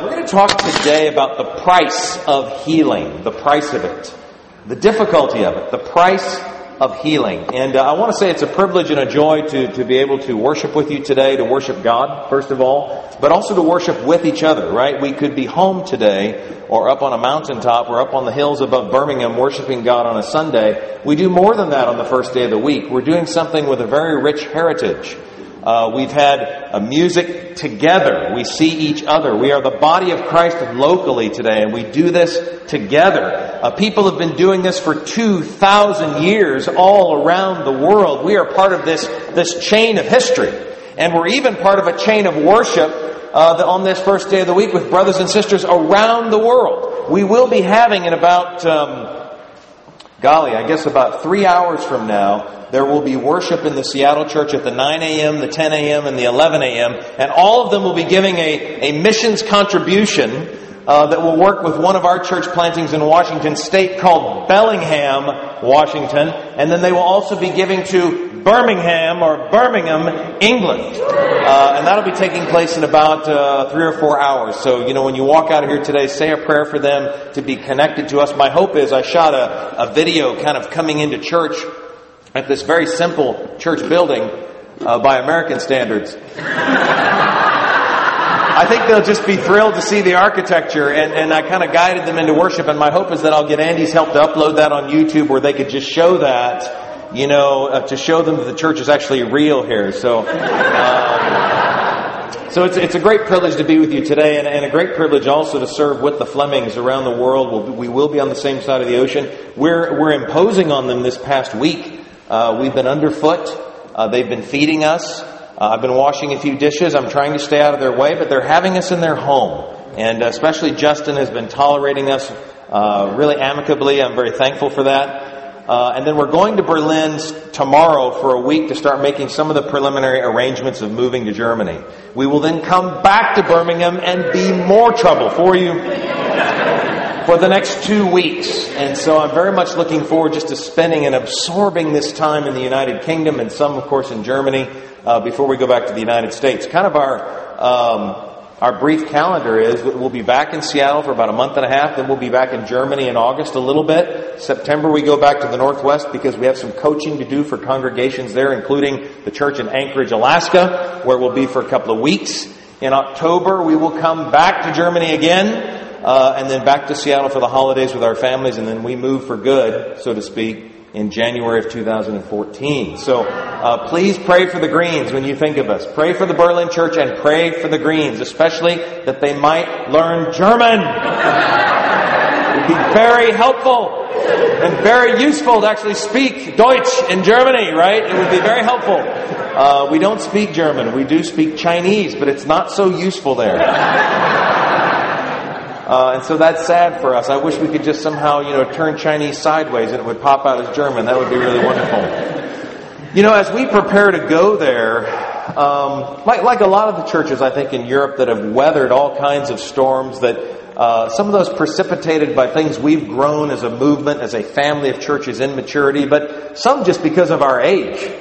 We're going to talk today about the price of healing, the price of it, the difficulty of it, the price of healing. And uh, I want to say it's a privilege and a joy to, to be able to worship with you today, to worship God, first of all, but also to worship with each other, right? We could be home today or up on a mountaintop or up on the hills above Birmingham worshiping God on a Sunday. We do more than that on the first day of the week. We're doing something with a very rich heritage. Uh, we've had a music together. We see each other. We are the body of Christ locally today, and we do this together. Uh, people have been doing this for 2,000 years all around the world. We are part of this, this chain of history. And we're even part of a chain of worship uh, on this first day of the week with brothers and sisters around the world. We will be having in about, um, golly, I guess about three hours from now, there will be worship in the Seattle church at the 9 a.m., the 10 a.m., and the 11 a.m., and all of them will be giving a, a missions contribution uh, that will work with one of our church plantings in Washington state called Bellingham, Washington, and then they will also be giving to Birmingham or Birmingham, England. Uh, and that'll be taking place in about uh, three or four hours. So, you know, when you walk out of here today, say a prayer for them to be connected to us. My hope is I shot a, a video kind of coming into church at this very simple church building uh, by American standards. I think they'll just be thrilled to see the architecture, and, and I kind of guided them into worship, and my hope is that I'll get Andy's help to upload that on YouTube where they could just show that, you know, uh, to show them that the church is actually real here. So, um, so it's, it's a great privilege to be with you today, and, and, a great privilege also to serve with the Flemings around the world. We'll, we will be on the same side of the ocean. We're, we're imposing on them this past week uh, we've been underfoot. Uh, they've been feeding us. Uh, I've been washing a few dishes. I'm trying to stay out of their way, but they're having us in their home. And especially Justin has been tolerating us uh, really amicably. I'm very thankful for that. Uh, and then we're going to Berlin tomorrow for a week to start making some of the preliminary arrangements of moving to Germany. We will then come back to Birmingham and be more trouble for you for the next two weeks. And so I'm very much looking forward just to spending and absorbing this time in the United Kingdom and some, of course, in Germany uh, before we go back to the United States. Kind of our, um, our brief calendar is we'll be back in Seattle for about a month and a half, then we'll be back in Germany in August a little bit. September we go back to the Northwest because we have some coaching to do for congregations there, including the church in Anchorage, Alaska, where we'll be for a couple of weeks. In October, we will come back to Germany again uh, and then back to Seattle for the holidays with our families, and then we move for good, so to speak, in January of 2014. So uh, please pray for the Greens when you think of us. Pray for the Berlin Church and pray for the Greens, especially that they might learn German. it would be very helpful and very useful to actually speak Deutsch in Germany, right? It would be very helpful. Uh, we don't speak German. We do speak Chinese, but it's not so useful there. Uh, and so that's sad for us. I wish we could just somehow, you know, turn Chinese sideways and it would pop out as German. That would be really wonderful. You know, as we prepare to go there, um, like, like a lot of the churches, I think, in Europe that have weathered all kinds of storms that uh, some of those precipitated by things we've grown as a movement, as a family of churches in maturity, but some just because of our age.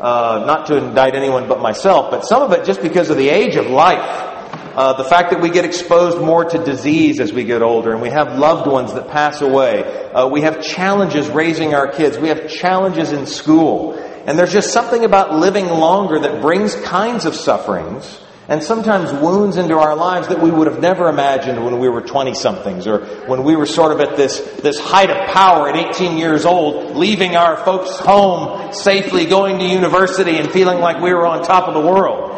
Uh, not to indict anyone but myself, but some of it just because of the age of life. Uh, the fact that we get exposed more to disease as we get older, and we have loved ones that pass away. Uh, we have challenges raising our kids. We have challenges in school. And there's just something about living longer that brings kinds of sufferings and sometimes wounds into our lives that we would have never imagined when we were 20 somethings or when we were sort of at this, this height of power at 18 years old, leaving our folks home safely, going to university and feeling like we were on top of the world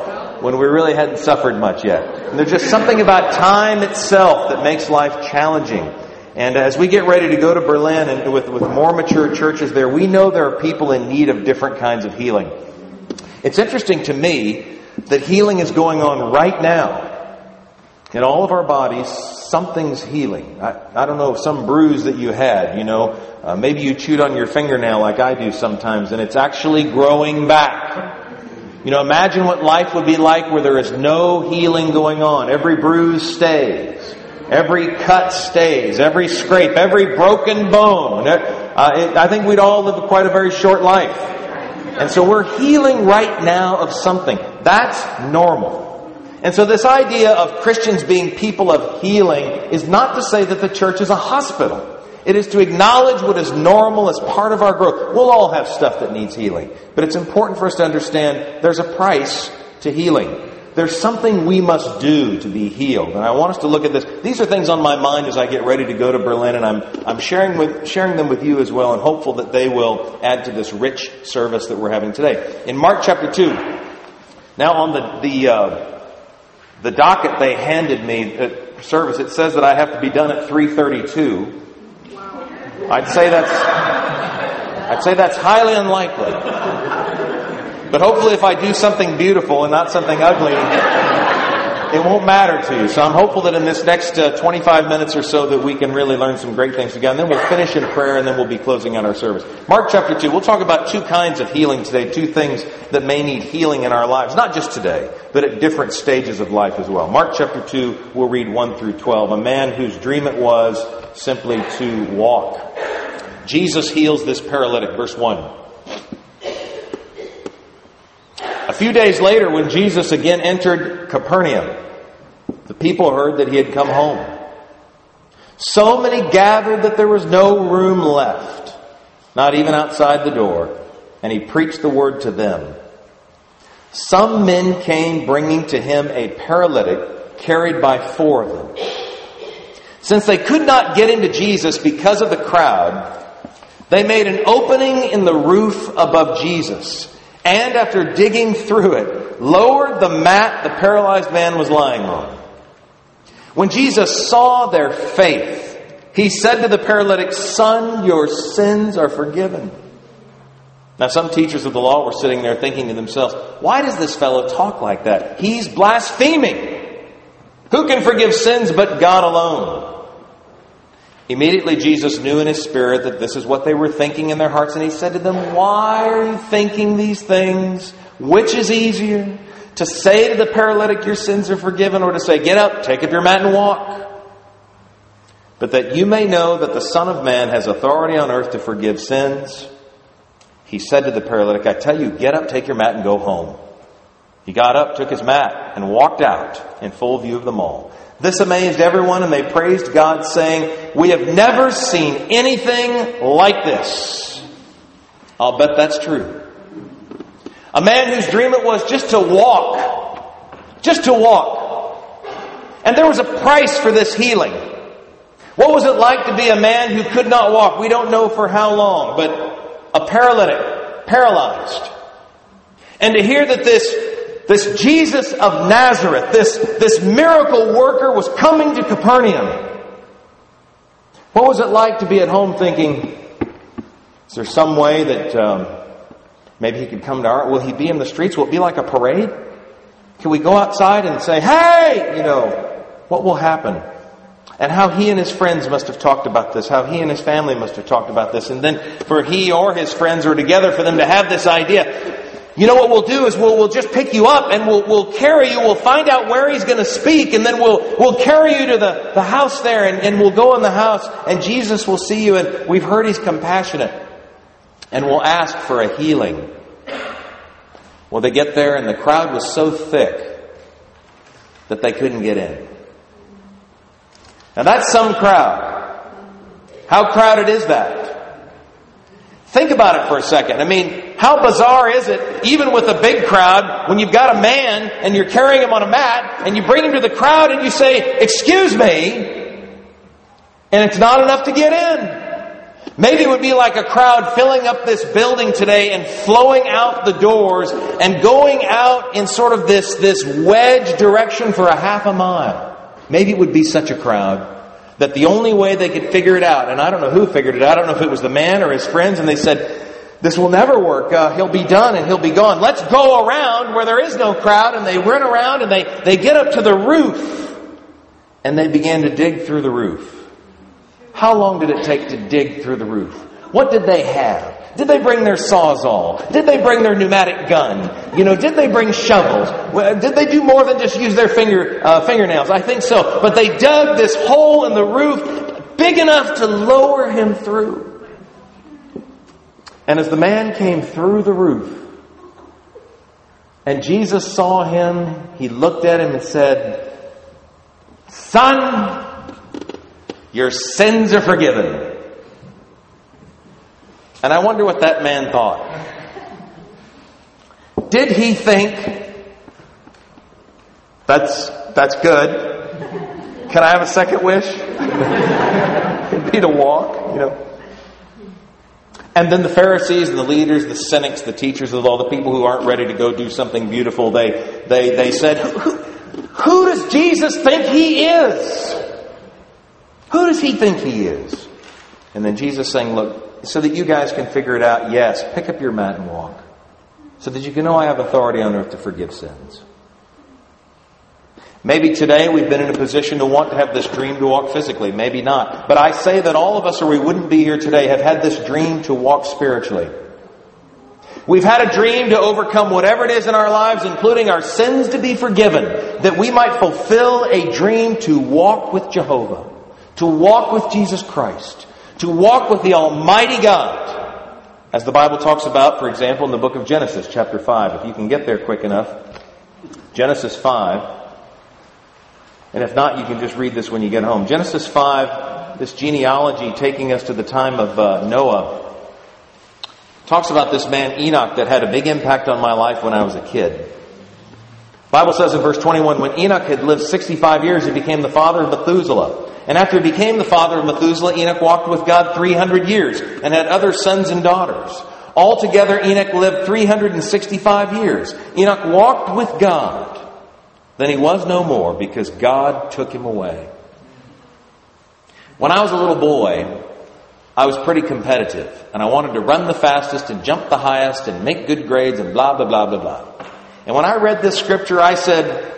when we really hadn't suffered much yet. And there's just something about time itself that makes life challenging. And as we get ready to go to Berlin and with, with more mature churches there, we know there are people in need of different kinds of healing. It's interesting to me that healing is going on right now. In all of our bodies, something's healing. I, I don't know, some bruise that you had, you know, uh, maybe you chewed on your fingernail like I do sometimes, and it's actually growing back. You know, imagine what life would be like where there is no healing going on. Every bruise stays. Every cut stays. Every scrape. Every broken bone. Uh, it, I think we'd all live quite a very short life. And so we're healing right now of something. That's normal. And so, this idea of Christians being people of healing is not to say that the church is a hospital. It is to acknowledge what is normal as part of our growth. We'll all have stuff that needs healing, but it's important for us to understand there's a price to healing. There's something we must do to be healed. And I want us to look at this. These are things on my mind as I get ready to go to Berlin, and I'm, I'm sharing, with, sharing them with you as well, and hopeful that they will add to this rich service that we're having today. In Mark chapter 2, now on the, the, uh, the docket they handed me at service, it says that I have to be done at 332. I'd say that's, I'd say that's highly unlikely. But hopefully, if I do something beautiful and not something ugly, it won't matter to you. So I'm hopeful that in this next uh, 25 minutes or so that we can really learn some great things together. Then we'll finish in prayer and then we'll be closing out our service. Mark chapter 2, we'll talk about two kinds of healing today, two things that may need healing in our lives, not just today, but at different stages of life as well. Mark chapter 2, we'll read 1 through 12. A man whose dream it was simply to walk. Jesus heals this paralytic, verse 1. A few days later, when Jesus again entered Capernaum, the people heard that he had come home. So many gathered that there was no room left, not even outside the door, and he preached the word to them. Some men came bringing to him a paralytic carried by four of them. Since they could not get into Jesus because of the crowd, they made an opening in the roof above Jesus and after digging through it, lowered the mat the paralyzed man was lying on. When Jesus saw their faith, he said to the paralytic, Son, your sins are forgiven. Now, some teachers of the law were sitting there thinking to themselves, Why does this fellow talk like that? He's blaspheming. Who can forgive sins but God alone? Immediately, Jesus knew in his spirit that this is what they were thinking in their hearts, and he said to them, Why are you thinking these things? Which is easier? To say to the paralytic, Your sins are forgiven, or to say, Get up, take up your mat, and walk? But that you may know that the Son of Man has authority on earth to forgive sins, he said to the paralytic, I tell you, get up, take your mat, and go home. He got up, took his mat, and walked out in full view of them all. This amazed everyone, and they praised God, saying, We have never seen anything like this. I'll bet that's true. A man whose dream it was just to walk. Just to walk. And there was a price for this healing. What was it like to be a man who could not walk? We don't know for how long, but a paralytic, paralyzed. And to hear that this this Jesus of Nazareth, this, this miracle worker was coming to Capernaum. What was it like to be at home thinking, is there some way that um, maybe he could come to our, will he be in the streets? Will it be like a parade? Can we go outside and say, hey, you know, what will happen? And how he and his friends must have talked about this, how he and his family must have talked about this. And then for he or his friends or together for them to have this idea. You know what we'll do is we'll, we'll just pick you up and we'll, we'll carry you. We'll find out where he's going to speak and then we'll, we'll carry you to the, the house there and, and we'll go in the house and Jesus will see you and we've heard he's compassionate and we'll ask for a healing. Well, they get there and the crowd was so thick that they couldn't get in. Now that's some crowd. How crowded is that? Think about it for a second. I mean, how bizarre is it, even with a big crowd, when you've got a man and you're carrying him on a mat and you bring him to the crowd and you say, Excuse me, and it's not enough to get in. Maybe it would be like a crowd filling up this building today and flowing out the doors and going out in sort of this, this wedge direction for a half a mile. Maybe it would be such a crowd that the only way they could figure it out, and I don't know who figured it out, I don't know if it was the man or his friends, and they said, this will never work. Uh, he'll be done and he'll be gone. Let's go around where there is no crowd. And they run around and they, they get up to the roof and they began to dig through the roof. How long did it take to dig through the roof? What did they have? Did they bring their sawzall? Did they bring their pneumatic gun? You know, did they bring shovels? Did they do more than just use their finger uh, fingernails? I think so. But they dug this hole in the roof big enough to lower him through. And as the man came through the roof, And Jesus saw him, he looked at him and said, Son, your sins are forgiven. And I wonder what that man thought. Did he think, that's, that's good. Can I have a second wish? It'd be to walk, you know. And then the Pharisees and the leaders, the cynics, the teachers all the people who aren't ready to go do something beautiful, they, they, they said, who, who does Jesus think he is? Who does he think he is? And then Jesus saying, look, so that you guys can figure it out, yes, pick up your mat and walk. So that you can know I have authority on earth to forgive sins. Maybe today we've been in a position to want to have this dream to walk physically. Maybe not. But I say that all of us, or we wouldn't be here today, have had this dream to walk spiritually. We've had a dream to overcome whatever it is in our lives, including our sins to be forgiven, that we might fulfill a dream to walk with Jehovah, to walk with Jesus Christ, to walk with the Almighty God. As the Bible talks about, for example, in the book of Genesis, chapter 5. If you can get there quick enough. Genesis 5. And if not, you can just read this when you get home. Genesis 5, this genealogy taking us to the time of uh, Noah, talks about this man Enoch that had a big impact on my life when I was a kid. Bible says in verse 21, when Enoch had lived 65 years, he became the father of Methuselah. And after he became the father of Methuselah, Enoch walked with God 300 years and had other sons and daughters. Altogether, Enoch lived 365 years. Enoch walked with God. Then he was no more because God took him away. When I was a little boy, I was pretty competitive and I wanted to run the fastest and jump the highest and make good grades and blah, blah, blah, blah, blah. And when I read this scripture, I said,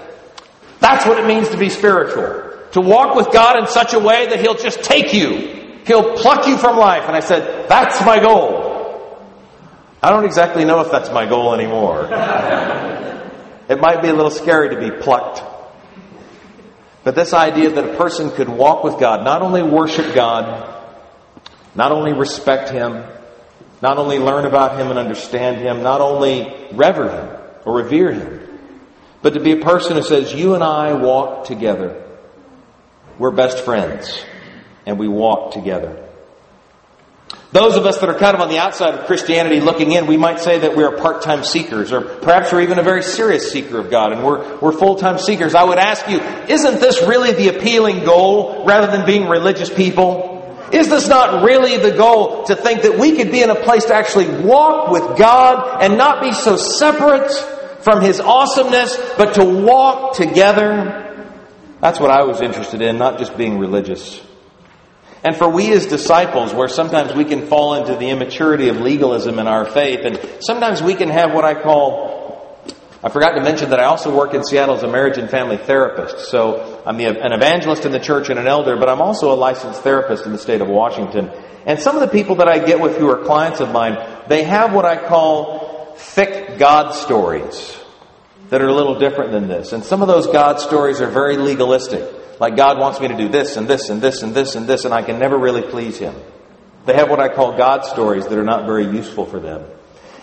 that's what it means to be spiritual. To walk with God in such a way that He'll just take you. He'll pluck you from life. And I said, that's my goal. I don't exactly know if that's my goal anymore. It might be a little scary to be plucked. But this idea that a person could walk with God, not only worship God, not only respect Him, not only learn about Him and understand Him, not only rever Him or revere Him, but to be a person who says, You and I walk together. We're best friends, and we walk together. Those of us that are kind of on the outside of Christianity looking in, we might say that we're part-time seekers, or perhaps we're even a very serious seeker of God, and we're, we're full-time seekers. I would ask you, isn't this really the appealing goal rather than being religious people? Is this not really the goal to think that we could be in a place to actually walk with God and not be so separate from His awesomeness, but to walk together? That's what I was interested in, not just being religious. And for we as disciples, where sometimes we can fall into the immaturity of legalism in our faith, and sometimes we can have what I call, I forgot to mention that I also work in Seattle as a marriage and family therapist. So I'm an evangelist in the church and an elder, but I'm also a licensed therapist in the state of Washington. And some of the people that I get with who are clients of mine, they have what I call thick God stories that are a little different than this. And some of those God stories are very legalistic. Like God wants me to do this and this and this and this and this, and I can never really please Him. They have what I call God stories that are not very useful for them.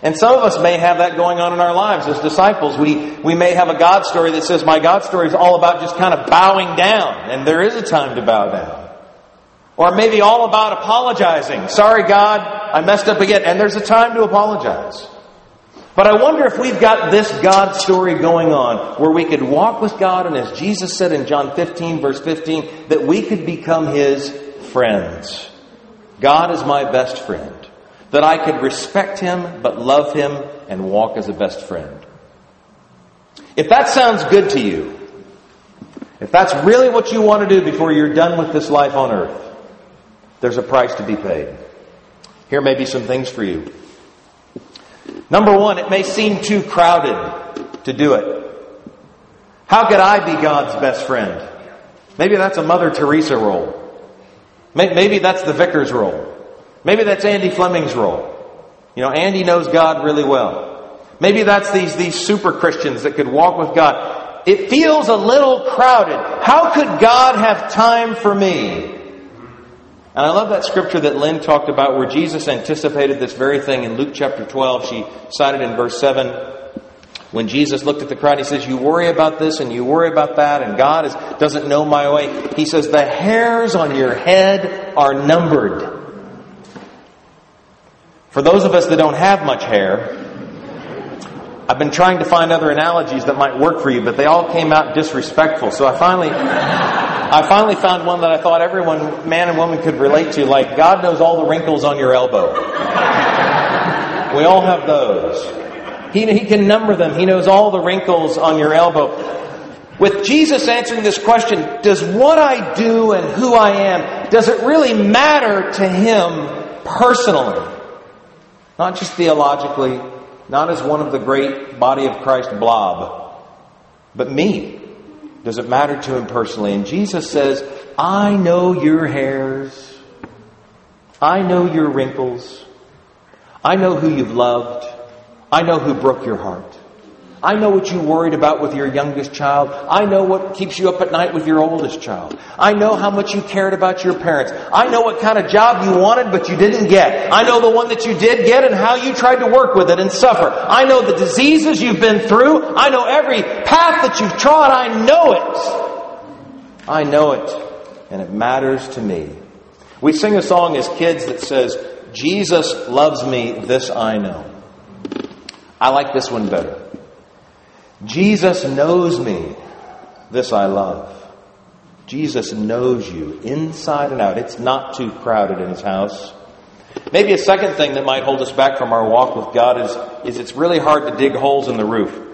And some of us may have that going on in our lives as disciples. We, we may have a God story that says, my God story is all about just kind of bowing down, and there is a time to bow down. Or maybe all about apologizing. Sorry, God, I messed up again, and there's a time to apologize. But I wonder if we've got this God story going on where we could walk with God, and as Jesus said in John 15, verse 15, that we could become His friends. God is my best friend. That I could respect Him, but love Him, and walk as a best friend. If that sounds good to you, if that's really what you want to do before you're done with this life on earth, there's a price to be paid. Here may be some things for you. Number one, it may seem too crowded to do it. How could I be God's best friend? Maybe that's a Mother Teresa role. Maybe that's the vicar's role. Maybe that's Andy Fleming's role. You know, Andy knows God really well. Maybe that's these, these super Christians that could walk with God. It feels a little crowded. How could God have time for me? And I love that scripture that Lynn talked about where Jesus anticipated this very thing in Luke chapter 12. She cited in verse 7. When Jesus looked at the crowd, he says, You worry about this and you worry about that, and God is, doesn't know my way. He says, The hairs on your head are numbered. For those of us that don't have much hair, I've been trying to find other analogies that might work for you, but they all came out disrespectful. So I finally, I finally found one that I thought everyone, man and woman, could relate to. Like God knows all the wrinkles on your elbow. We all have those. He, he can number them. He knows all the wrinkles on your elbow. With Jesus answering this question, does what I do and who I am, does it really matter to Him personally? Not just theologically, not as one of the great body of Christ blob, but me. Does it matter to him personally? And Jesus says, I know your hairs. I know your wrinkles. I know who you've loved. I know who broke your heart. I know what you worried about with your youngest child. I know what keeps you up at night with your oldest child. I know how much you cared about your parents. I know what kind of job you wanted but you didn't get. I know the one that you did get and how you tried to work with it and suffer. I know the diseases you've been through. I know every path that you've trod. I know it. I know it. And it matters to me. We sing a song as kids that says, Jesus loves me, this I know. I like this one better. Jesus knows me. This I love. Jesus knows you inside and out. It's not too crowded in his house. Maybe a second thing that might hold us back from our walk with God is, is it's really hard to dig holes in the roof.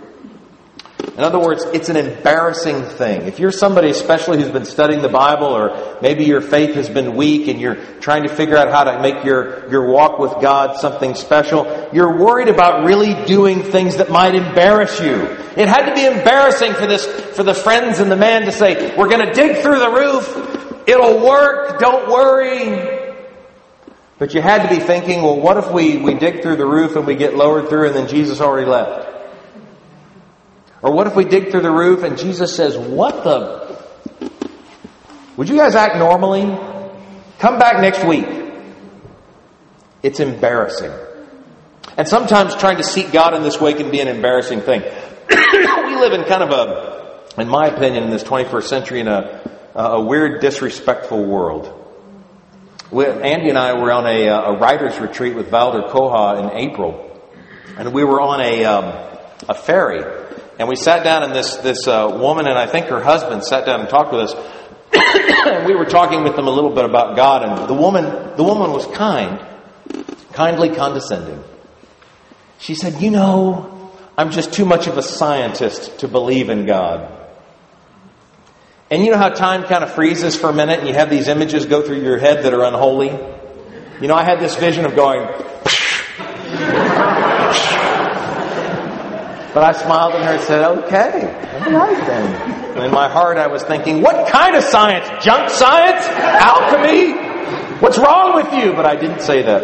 In other words, it's an embarrassing thing. If you're somebody, especially who's been studying the Bible, or maybe your faith has been weak and you're trying to figure out how to make your, your walk with God something special, you're worried about really doing things that might embarrass you. It had to be embarrassing for this, for the friends and the man to say, we're gonna dig through the roof, it'll work, don't worry. But you had to be thinking, well, what if we, we dig through the roof and we get lowered through and then Jesus already left? Or what if we dig through the roof and Jesus says, What the? Would you guys act normally? Come back next week. It's embarrassing. And sometimes trying to seek God in this way can be an embarrassing thing. we live in kind of a, in my opinion, in this 21st century, in a, a weird, disrespectful world. We, Andy and I were on a, a writer's retreat with Valder Koha in April, and we were on a, um, a ferry and we sat down, and this this uh, woman and I think her husband sat down and talked with us. and we were talking with them a little bit about God, and the woman the woman was kind, kindly condescending. She said, "You know, I'm just too much of a scientist to believe in God." And you know how time kind of freezes for a minute, and you have these images go through your head that are unholy. You know, I had this vision of going. But I smiled at her and said, okay, all right then. And in my heart I was thinking, what kind of science? Junk science? Alchemy? What's wrong with you? But I didn't say that.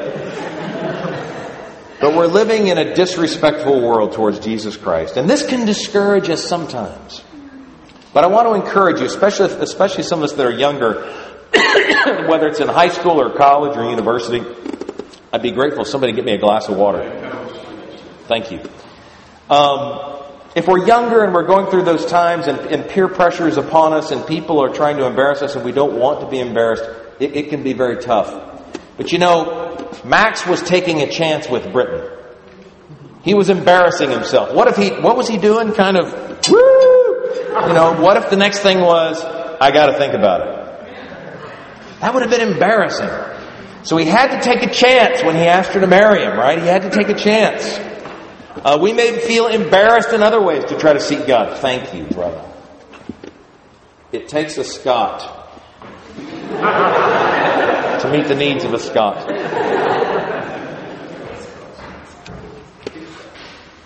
But we're living in a disrespectful world towards Jesus Christ. And this can discourage us sometimes. But I want to encourage you, especially, especially some of us that are younger, whether it's in high school or college or university, I'd be grateful if somebody get me a glass of water. Thank you. Um, if we're younger and we're going through those times and, and, peer pressure is upon us and people are trying to embarrass us and we don't want to be embarrassed, it, it can be very tough. But you know, Max was taking a chance with Britain. He was embarrassing himself. What if he, what was he doing? Kind of, woo! You know, what if the next thing was, I gotta think about it? That would have been embarrassing. So he had to take a chance when he asked her to marry him, right? He had to take a chance. Uh, we may feel embarrassed in other ways to try to seek God. Thank you, brother. It takes a Scot to meet the needs of a Scot.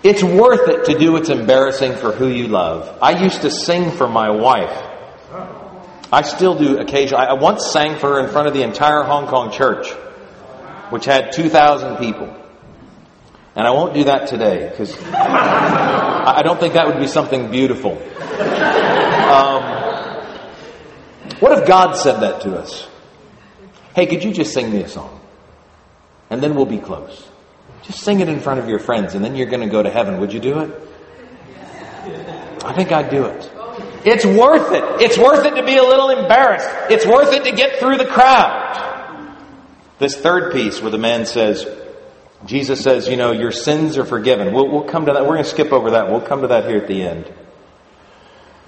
It's worth it to do what's embarrassing for who you love. I used to sing for my wife. I still do occasionally. I once sang for her in front of the entire Hong Kong church, which had 2,000 people. And I won't do that today because I don't think that would be something beautiful. Um, what if God said that to us? Hey, could you just sing me a song? And then we'll be close. Just sing it in front of your friends and then you're going to go to heaven. Would you do it? I think I'd do it. It's worth it. It's worth it to be a little embarrassed. It's worth it to get through the crowd. This third piece where the man says, Jesus says, you know, your sins are forgiven. We'll, we'll come to that. We're going to skip over that. We'll come to that here at the end.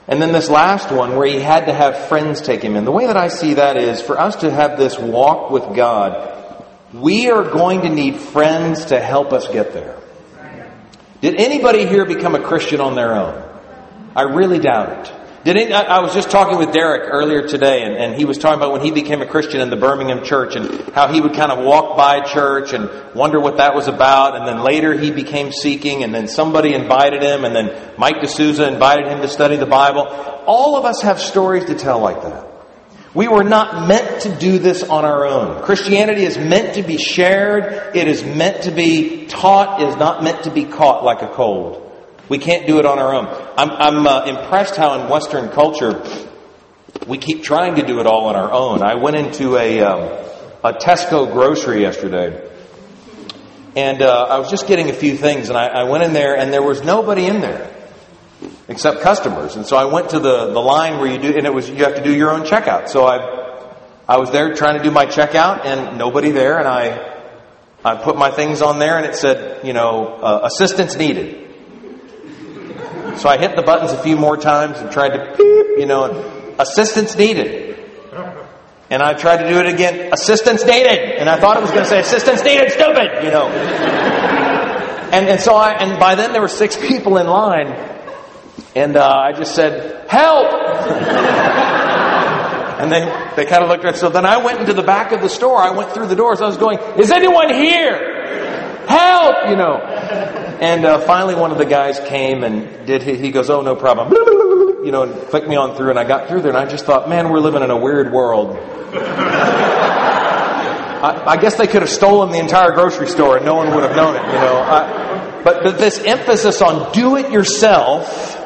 And then this last one where he had to have friends take him in. The way that I see that is for us to have this walk with God, we are going to need friends to help us get there. Did anybody here become a Christian on their own? I really doubt it. Did it, I was just talking with Derek earlier today, and, and, he was talking about when he became a Christian in the Birmingham church and how he would kind of walk by church and wonder what that was about. And then later he became seeking, and then somebody invited him, and then Mike D'Souza invited him to study the Bible. All of us have stories to tell like that. We were not meant to do this on our own. Christianity is meant to be shared. It is meant to be taught. It is not meant to be caught like a cold. We can't do it on our own. I'm, I'm uh, impressed how in Western culture we keep trying to do it all on our own. I went into a, um, a Tesco grocery yesterday. And uh, I was just getting a few things, and I, I went in there, and there was nobody in there except customers. And so I went to the, the line where you do, and it was you have to do your own checkout. So I I was there trying to do my checkout, and nobody there, and I I put my things on there, and it said, you know, uh, assistance needed. So I hit the buttons a few more times and tried to beep, you know, assistance needed. And I tried to do it again, assistance needed. And I thought it was going to say assistance needed, stupid, you know. And, and so I, and by then there were six people in line. And uh, I just said, help! and they, they kind of looked at me. So then I went into the back of the store. I went through the doors. I was going, is anyone here? Help! You know. And uh, finally, one of the guys came and did. He, he goes, "Oh, no problem," you know, and clicked me on through, and I got through there, and I just thought, "Man, we're living in a weird world." I, I, guess they could have stolen the entire grocery store, and no one would have known it, you know. I, but, but this emphasis on do it yourself.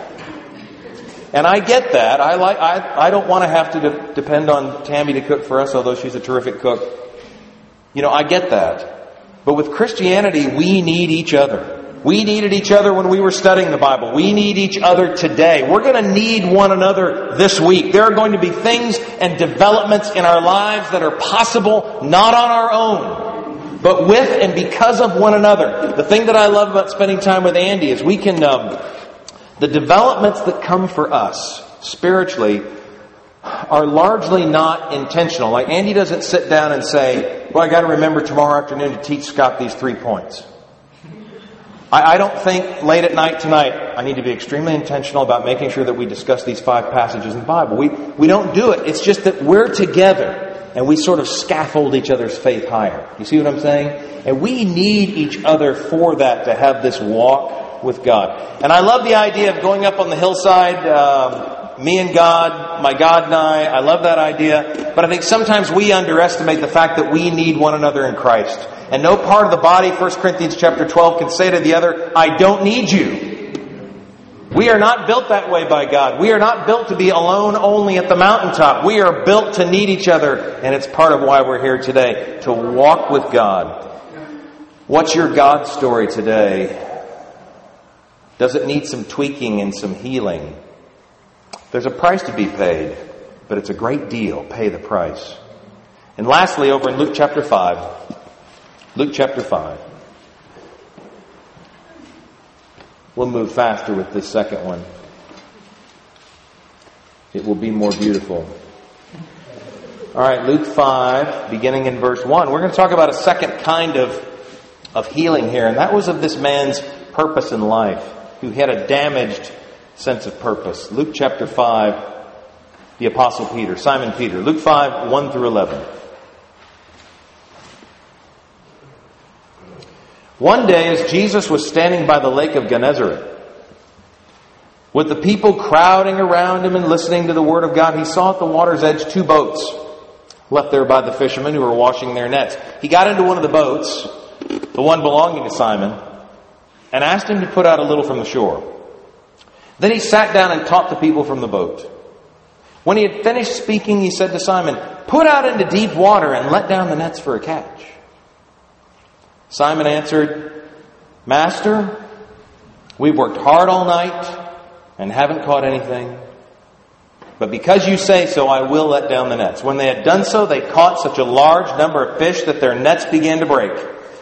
And I get that. I like. I, I don't want to have to de- depend on Tammy to cook for us, although she's a terrific cook. You know, I get that. But with Christianity, we need each other. We needed each other when we were studying the Bible. We need each other today. We're going to need one another this week. There are going to be things and developments in our lives that are possible not on our own, but with and because of one another. The thing that I love about spending time with Andy is we can, um, the developments that come for us spiritually are largely not intentional. Like Andy doesn't sit down and say, well, I got to remember tomorrow afternoon to teach Scott these three points. I, I don't think late at night tonight I need to be extremely intentional about making sure that we discuss these five passages in the Bible. We, we don't do it. It's just that we're together and we sort of scaffold each other's faith higher. You see what I'm saying? And we need each other for that to have this walk with God. And I love the idea of going up on the hillside, um, me and God, my God and I. I love that idea. But I think sometimes we underestimate the fact that we need one another in Christ. And no part of the body, 1 Corinthians chapter 12, can say to the other, I don't need you. We are not built that way by God. We are not built to be alone only at the mountaintop. We are built to need each other, and it's part of why we're here today, to walk with God. What's your God story today? Does it need some tweaking and some healing? There's a price to be paid, but it's a great deal. Pay the price. And lastly, over in Luke chapter 5, Luke chapter 5. We'll move faster with this second one. It will be more beautiful. All right, Luke 5, beginning in verse 1. We're going to talk about a second kind of, of healing here, and that was of this man's purpose in life, who had a damaged sense of purpose. Luke chapter 5, the Apostle Peter, Simon Peter. Luke 5, 1 through 11. One day, as Jesus was standing by the lake of Gennesaret, with the people crowding around him and listening to the word of God, he saw at the water's edge two boats left there by the fishermen who were washing their nets. He got into one of the boats, the one belonging to Simon, and asked him to put out a little from the shore. Then he sat down and taught the people from the boat. When he had finished speaking, he said to Simon, Put out into deep water and let down the nets for a catch. Simon answered, Master, we've worked hard all night and haven't caught anything. But because you say so, I will let down the nets. When they had done so, they caught such a large number of fish that their nets began to break.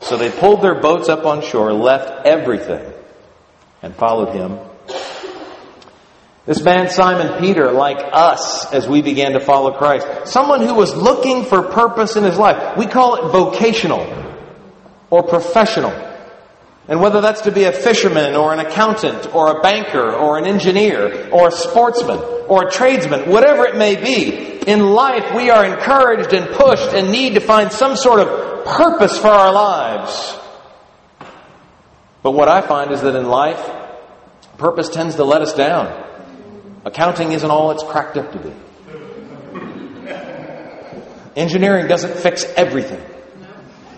So they pulled their boats up on shore, left everything, and followed him. This man, Simon Peter, like us as we began to follow Christ, someone who was looking for purpose in his life. We call it vocational or professional. And whether that's to be a fisherman or an accountant or a banker or an engineer or a sportsman or a tradesman, whatever it may be, in life we are encouraged and pushed and need to find some sort of purpose for our lives. But what I find is that in life, purpose tends to let us down. Accounting isn't all it's cracked up to be. Engineering doesn't fix everything.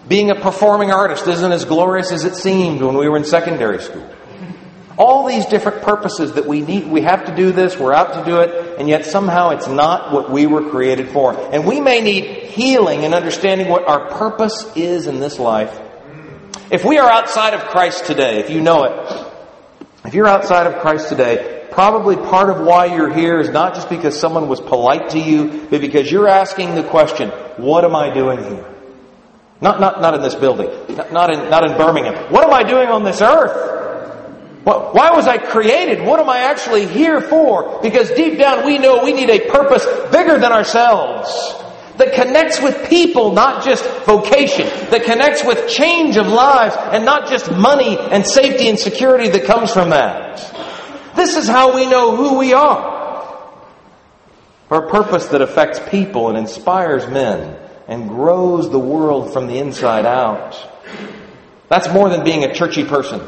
Being a performing artist isn't as glorious as it seemed when we were in secondary school. All these different purposes that we need, we have to do this, we're out to do it, and yet somehow it's not what we were created for. And we may need healing and understanding what our purpose is in this life. If we are outside of Christ today, if you know it, if you're outside of Christ today, probably part of why you're here is not just because someone was polite to you, but because you're asking the question, what am I doing here? Not, not, not in this building, not in, not in Birmingham. What am I doing on this earth? Why was I created? What am I actually here for? Because deep down we know we need a purpose bigger than ourselves. That connects with people, not just vocation. That connects with change of lives and not just money and safety and security that comes from that. This is how we know who we are. For a purpose that affects people and inspires men and grows the world from the inside out. That's more than being a churchy person.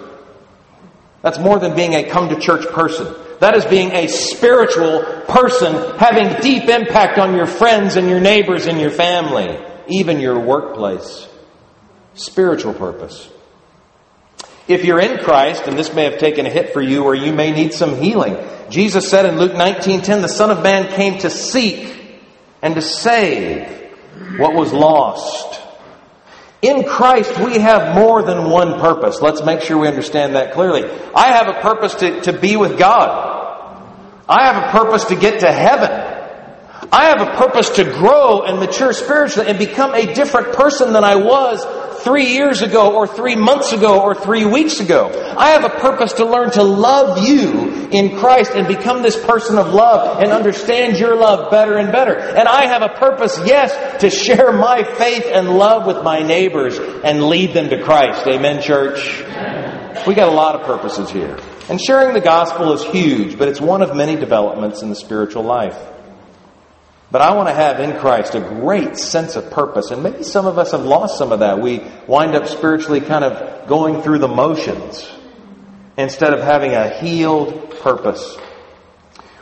That's more than being a come to church person. That is being a spiritual person having deep impact on your friends and your neighbors and your family, even your workplace. Spiritual purpose. If you're in Christ, and this may have taken a hit for you or you may need some healing, Jesus said in Luke 19:10, the Son of Man came to seek and to save what was lost. In Christ, we have more than one purpose. Let's make sure we understand that clearly. I have a purpose to, to be with God. I have a purpose to get to heaven. I have a purpose to grow and mature spiritually and become a different person than I was three years ago or three months ago or three weeks ago. I have a purpose to learn to love you in Christ and become this person of love and understand your love better and better. And I have a purpose, yes, to share my faith and love with my neighbors and lead them to Christ. Amen, church? We got a lot of purposes here. And sharing the gospel is huge, but it's one of many developments in the spiritual life. But I want to have in Christ a great sense of purpose. And maybe some of us have lost some of that. We wind up spiritually kind of going through the motions instead of having a healed purpose.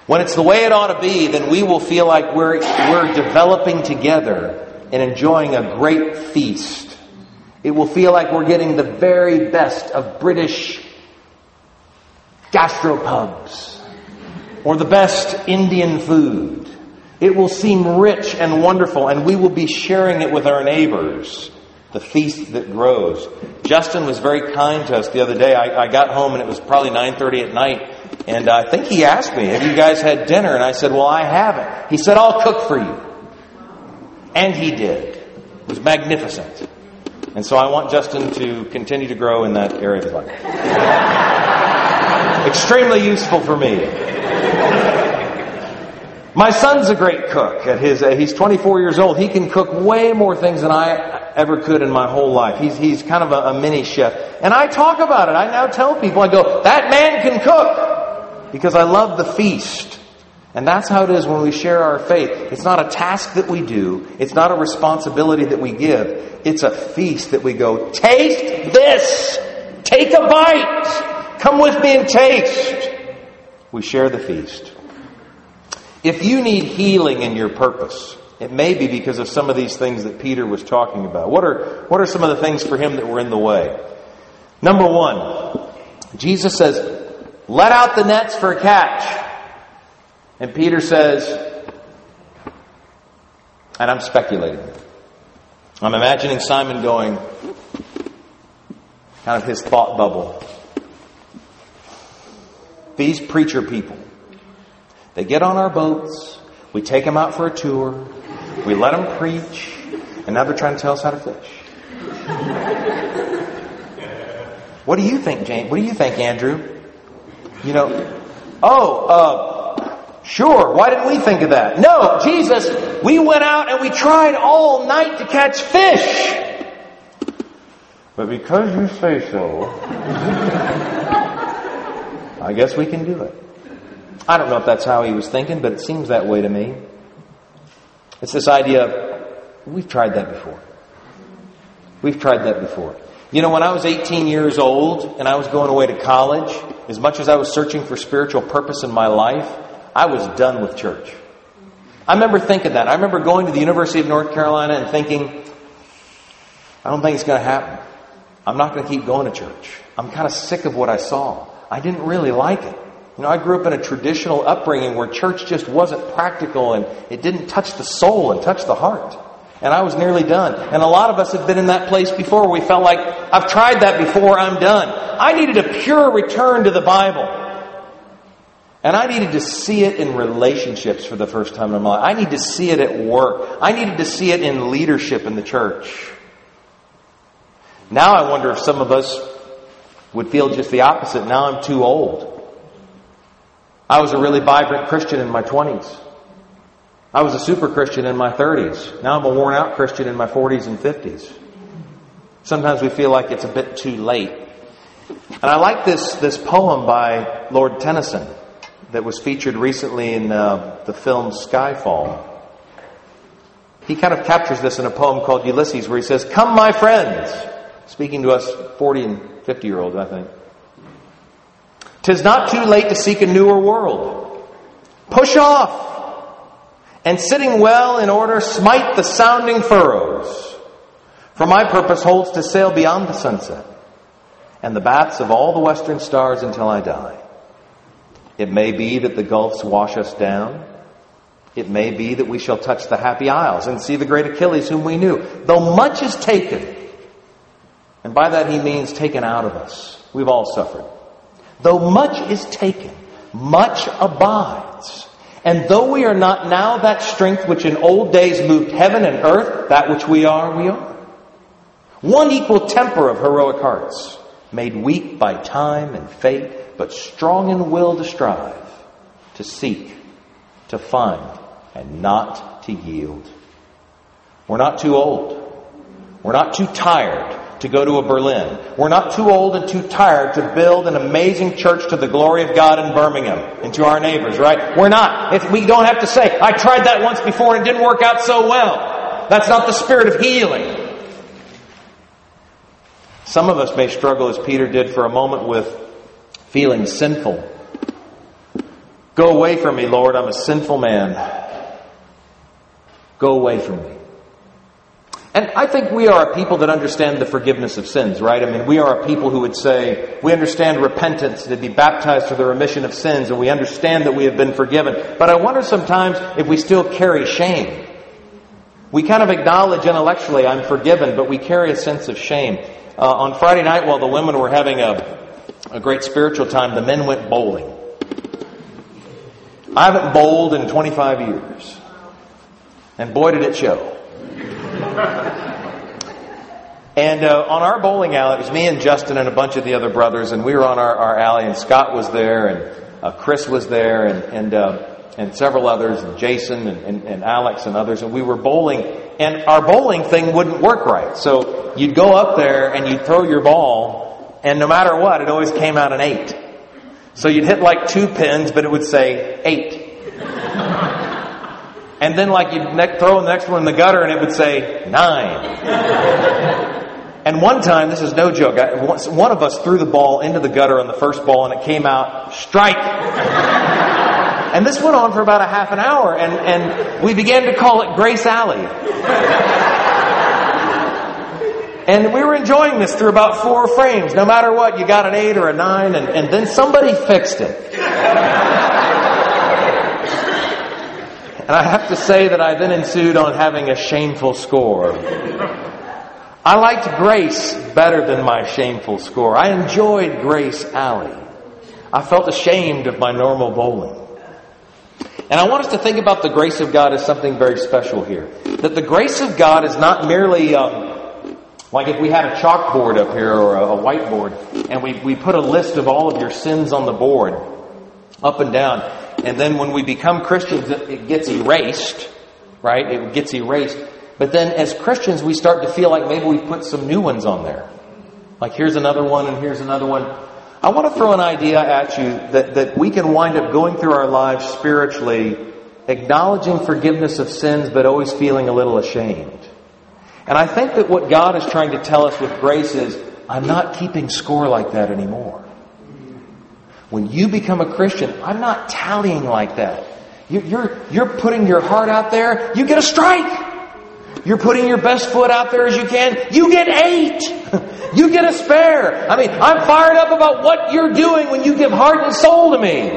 When it's the way it ought to be, then we will feel like we're, we're developing together and enjoying a great feast. It will feel like we're getting the very best of British gastropubs or the best Indian food it will seem rich and wonderful, and we will be sharing it with our neighbors. The feast that grows. Justin was very kind to us the other day. I, I got home and it was probably 9.30 at night. And I think he asked me, have you guys had dinner? And I said, well, I haven't. He said, I'll cook for you. And he did. It was magnificent. And so I want Justin to continue to grow in that area of life. Extremely useful for me. My son's a great cook. At his, uh, he's 24 years old. He can cook way more things than I ever could in my whole life. He's, he's kind of a, a mini chef. And I talk about it. I now tell people, I go, that man can cook because I love the feast. And that's how it is when we share our faith. It's not a task that we do. It's not a responsibility that we give. It's a feast that we go, taste this! Take a bite! Come with me and taste! We share the feast. If you need healing in your purpose, it may be because of some of these things that Peter was talking about. What are, what are some of the things for him that were in the way? Number one, Jesus says, let out the nets for a catch. And Peter says, and I'm speculating. I'm imagining Simon going, kind of his thought bubble. These preacher people, they get on our boats, we take them out for a tour, we let them preach, and now they're trying to tell us how to fish. what do you think, James? What do you think, Andrew? You know, oh, uh, sure, why didn't we think of that? No, Jesus, we went out and we tried all night to catch fish. But because you say so, I guess we can do it. I don't know if that's how he was thinking, but it seems that way to me. It's this idea of, we've tried that before. We've tried that before. You know, when I was 18 years old and I was going away to college, as much as I was searching for spiritual purpose in my life, I was done with church. I remember thinking that. I remember going to the University of North Carolina and thinking, I don't think it's going to happen. I'm not going to keep going to church. I'm kind of sick of what I saw. I didn't really like it. You know, I grew up in a traditional upbringing where church just wasn't practical and it didn't touch the soul and touch the heart. And I was nearly done. And a lot of us have been in that place before we felt like, I've tried that before, I'm done. I needed a pure return to the Bible. And I needed to see it in relationships for the first time in my life. I need to see it at work. I needed to see it in leadership in the church. Now I wonder if some of us would feel just the opposite. Now I'm too old. I was a really vibrant Christian in my 20s. I was a super Christian in my 30s. Now I'm a worn out Christian in my 40s and 50s. Sometimes we feel like it's a bit too late. And I like this, this poem by Lord Tennyson that was featured recently in uh, the film Skyfall. He kind of captures this in a poem called Ulysses where he says, Come, my friends, speaking to us 40 and 50 year olds, I think. Tis not too late to seek a newer world. Push off and sitting well in order, smite the sounding furrows. For my purpose holds to sail beyond the sunset and the baths of all the western stars until I die. It may be that the gulfs wash us down. It may be that we shall touch the happy isles and see the great Achilles whom we knew. Though much is taken, and by that he means taken out of us. We've all suffered. Though much is taken, much abides. And though we are not now that strength which in old days moved heaven and earth, that which we are, we are. One equal temper of heroic hearts, made weak by time and fate, but strong in will to strive, to seek, to find, and not to yield. We're not too old. We're not too tired to go to a Berlin. We're not too old and too tired to build an amazing church to the glory of God in Birmingham and to our neighbors, right? We're not. If we don't have to say, I tried that once before and it didn't work out so well. That's not the spirit of healing. Some of us may struggle as Peter did for a moment with feeling sinful. Go away from me, Lord. I'm a sinful man. Go away from me. And I think we are a people that understand the forgiveness of sins, right? I mean, we are a people who would say, we understand repentance, to be baptized for the remission of sins, and we understand that we have been forgiven. But I wonder sometimes if we still carry shame. We kind of acknowledge intellectually, I'm forgiven, but we carry a sense of shame. Uh, on Friday night, while the women were having a, a great spiritual time, the men went bowling. I haven't bowled in 25 years. And boy, did it show. And uh, on our bowling alley, it was me and Justin and a bunch of the other brothers, and we were on our, our alley, and Scott was there, and uh, Chris was there, and and, uh, and several others, and Jason and, and, and Alex and others, and we were bowling, and our bowling thing wouldn't work right. So you'd go up there and you'd throw your ball, and no matter what, it always came out an eight. So you'd hit like two pins, but it would say eight. And then, like, you'd ne- throw the next one in the gutter and it would say nine. and one time, this is no joke, I, one of us threw the ball into the gutter on the first ball and it came out strike. And this went on for about a half an hour, and, and we began to call it Grace Alley. And we were enjoying this through about four frames. No matter what, you got an eight or a nine, and, and then somebody fixed it. And I have to say that I then ensued on having a shameful score. I liked Grace better than my shameful score. I enjoyed Grace Alley. I felt ashamed of my normal bowling. And I want us to think about the grace of God as something very special here. That the grace of God is not merely um, like if we had a chalkboard up here or a, whiteboard and we, we put a list of all of your sins on the board up and down. And then when we become Christians, it gets erased, right? It gets erased. But then as Christians, we start to feel like maybe we put some new ones on there. Like here's another one and here's another one. I want to throw an idea at you that, that we can wind up going through our lives spiritually, acknowledging forgiveness of sins, but always feeling a little ashamed. And I think that what God is trying to tell us with grace is, I'm not keeping score like that anymore. When you become a Christian, I'm not tallying like that. You're, you're putting your heart out there, you get a strike. You're putting your best foot out there as you can, you get eight. you get a spare. I mean, I'm fired up about what you're doing when you give heart and soul to me.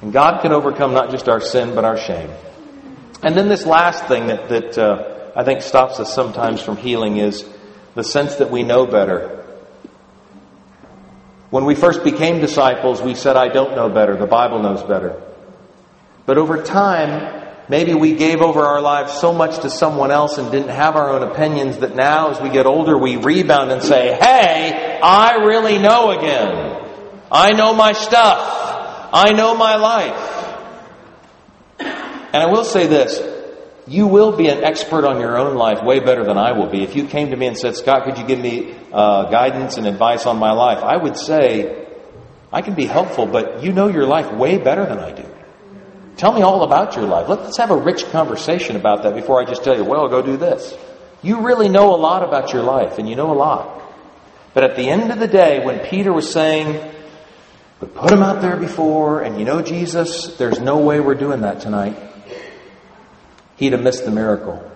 And God can overcome not just our sin, but our shame. And then this last thing that, that uh, I think stops us sometimes from healing is the sense that we know better. When we first became disciples, we said, I don't know better. The Bible knows better. But over time, maybe we gave over our lives so much to someone else and didn't have our own opinions that now, as we get older, we rebound and say, Hey, I really know again. I know my stuff. I know my life. And I will say this you will be an expert on your own life way better than I will be. If you came to me and said, Scott, could you give me uh, guidance and advice on my life? I would say, I can be helpful, but you know your life way better than I do. Tell me all about your life. Let's have a rich conversation about that before I just tell you, well, go do this. You really know a lot about your life, and you know a lot. But at the end of the day, when Peter was saying, but put him out there before, and you know Jesus, there's no way we're doing that tonight he'd have missed the miracle.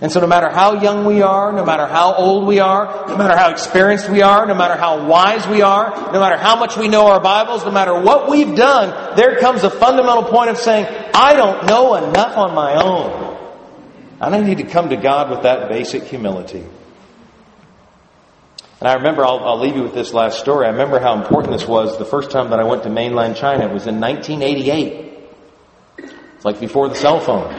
And so no matter how young we are, no matter how old we are, no matter how experienced we are, no matter how wise we are, no matter how much we know our Bibles, no matter what we've done, there comes a fundamental point of saying, I don't know enough on my own. And I need to come to God with that basic humility. And I remember, I'll, I'll leave you with this last story. I remember how important this was the first time that I went to mainland China. It was in 1988. It's like before the cell phone.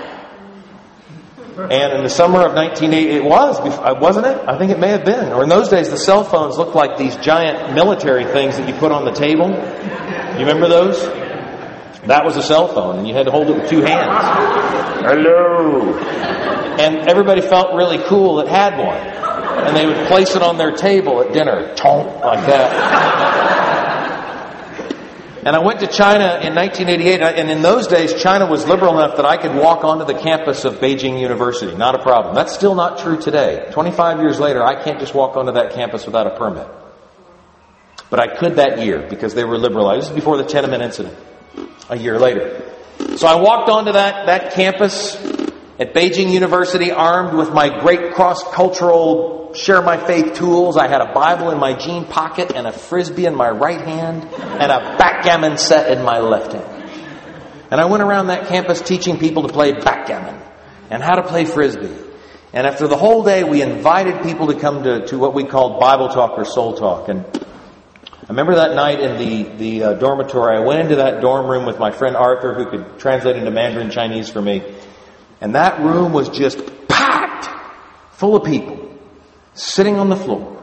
And in the summer of 1980, it was, uh, wasn't it? I think it may have been. Or in those days, the cell phones looked like these giant military things that you put on the table. You remember those? That was a cell phone, and you had to hold it with two hands. Hello. And everybody felt really cool that had one. And they would place it on their table at dinner, tonk, like that. And I went to China in 1988, and in those days, China was liberal enough that I could walk onto the campus of Beijing University. Not a problem. That's still not true today. 25 years later, I can't just walk onto that campus without a permit. But I could that year because they were liberalized. This is before the Tiananmen incident, a year later. So I walked onto that, that campus at Beijing University armed with my great cross-cultural share my faith tools. I had a Bible in my jean pocket and a frisbee in my right hand and a backgammon set in my left hand. And I went around that campus teaching people to play backgammon and how to play frisbee. And after the whole day, we invited people to come to, to what we called Bible Talk or Soul Talk. And I remember that night in the, the uh, dormitory, I went into that dorm room with my friend Arthur, who could translate into Mandarin Chinese for me. And that room was just packed full of people sitting on the floor,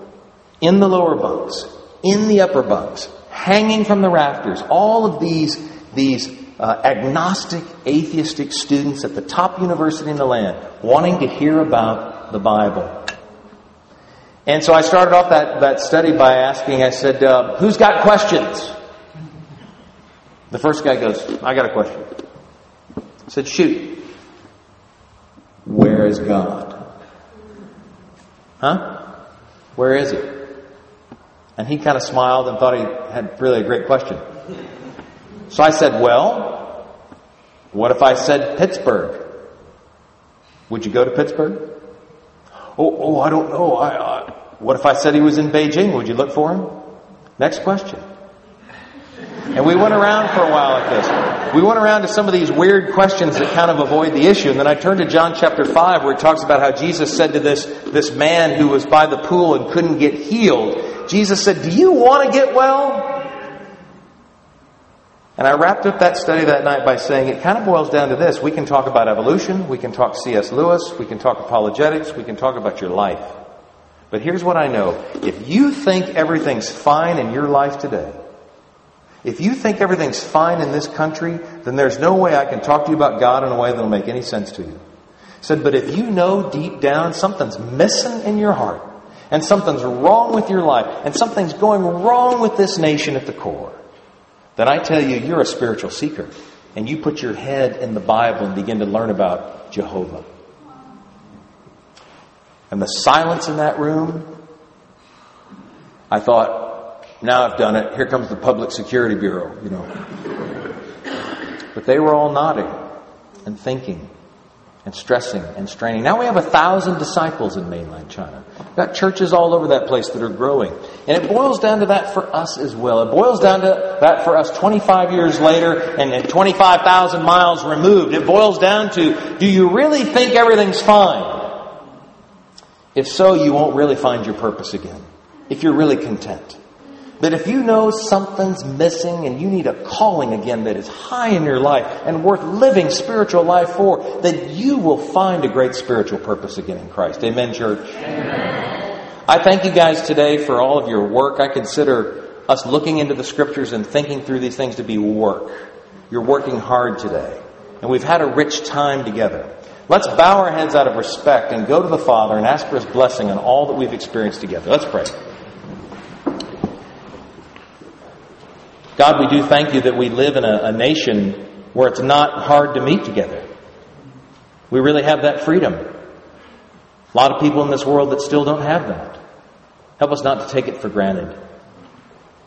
in the lower bunks, in the upper bunks, hanging from the rafters, all of these, these uh, agnostic, atheistic students at the top university in the land wanting to hear about the Bible. And so I started off that, that study by asking, I said, uh, Who's got questions? The first guy goes, I got a question. I said, Shoot. Where is God? Huh? Where is he? And he kind of smiled and thought he had really a great question. So I said, Well, what if I said Pittsburgh? Would you go to Pittsburgh? Oh, oh I don't know. I, I, what if I said he was in Beijing? Would you look for him? Next question. And we went around for a while at this. We went around to some of these weird questions that kind of avoid the issue. And then I turned to John chapter 5 where it talks about how Jesus said to this, this man who was by the pool and couldn't get healed, Jesus said, Do you want to get well? And I wrapped up that study that night by saying it kind of boils down to this. We can talk about evolution, we can talk C.S. Lewis, we can talk apologetics, we can talk about your life. But here's what I know. If you think everything's fine in your life today, if you think everything's fine in this country, then there's no way I can talk to you about God in a way that'll make any sense to you. He said, but if you know deep down something's missing in your heart, and something's wrong with your life, and something's going wrong with this nation at the core, then I tell you, you're a spiritual seeker. And you put your head in the Bible and begin to learn about Jehovah. And the silence in that room, I thought, now I've done it. Here comes the Public Security Bureau, you know. But they were all nodding and thinking and stressing and straining. Now we have a thousand disciples in mainland China. We've got churches all over that place that are growing. And it boils down to that for us as well. It boils down to that for us 25 years later and 25,000 miles removed. It boils down to, do you really think everything's fine? If so, you won't really find your purpose again. If you're really content. That if you know something's missing and you need a calling again that is high in your life and worth living spiritual life for, that you will find a great spiritual purpose again in Christ. Amen, church? Amen. I thank you guys today for all of your work. I consider us looking into the scriptures and thinking through these things to be work. You're working hard today. And we've had a rich time together. Let's bow our heads out of respect and go to the Father and ask for His blessing on all that we've experienced together. Let's pray. God, we do thank you that we live in a, a nation where it's not hard to meet together. We really have that freedom. A lot of people in this world that still don't have that. Help us not to take it for granted.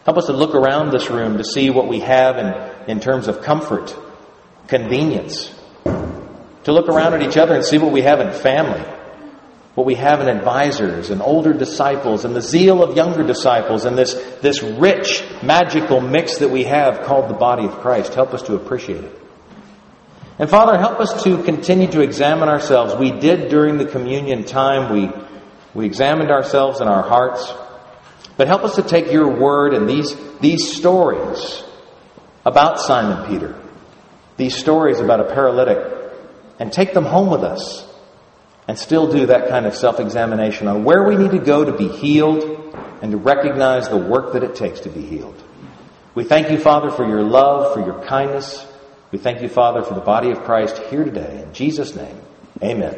Help us to look around this room to see what we have in, in terms of comfort, convenience. To look around at each other and see what we have in family, what we have in advisors and older disciples and the zeal of younger disciples and this, this rich, magical mix that we have called the body of Christ. Help us to appreciate it. And Father, help us to continue to examine ourselves. We did during the communion time. We, we examined ourselves in our hearts. But help us to take your word and these, these stories about Simon Peter, these stories about a paralytic, and take them home with us and still do that kind of self examination on where we need to go to be healed and to recognize the work that it takes to be healed. We thank you, Father, for your love, for your kindness. We thank you, Father, for the body of Christ here today. In Jesus' name, amen.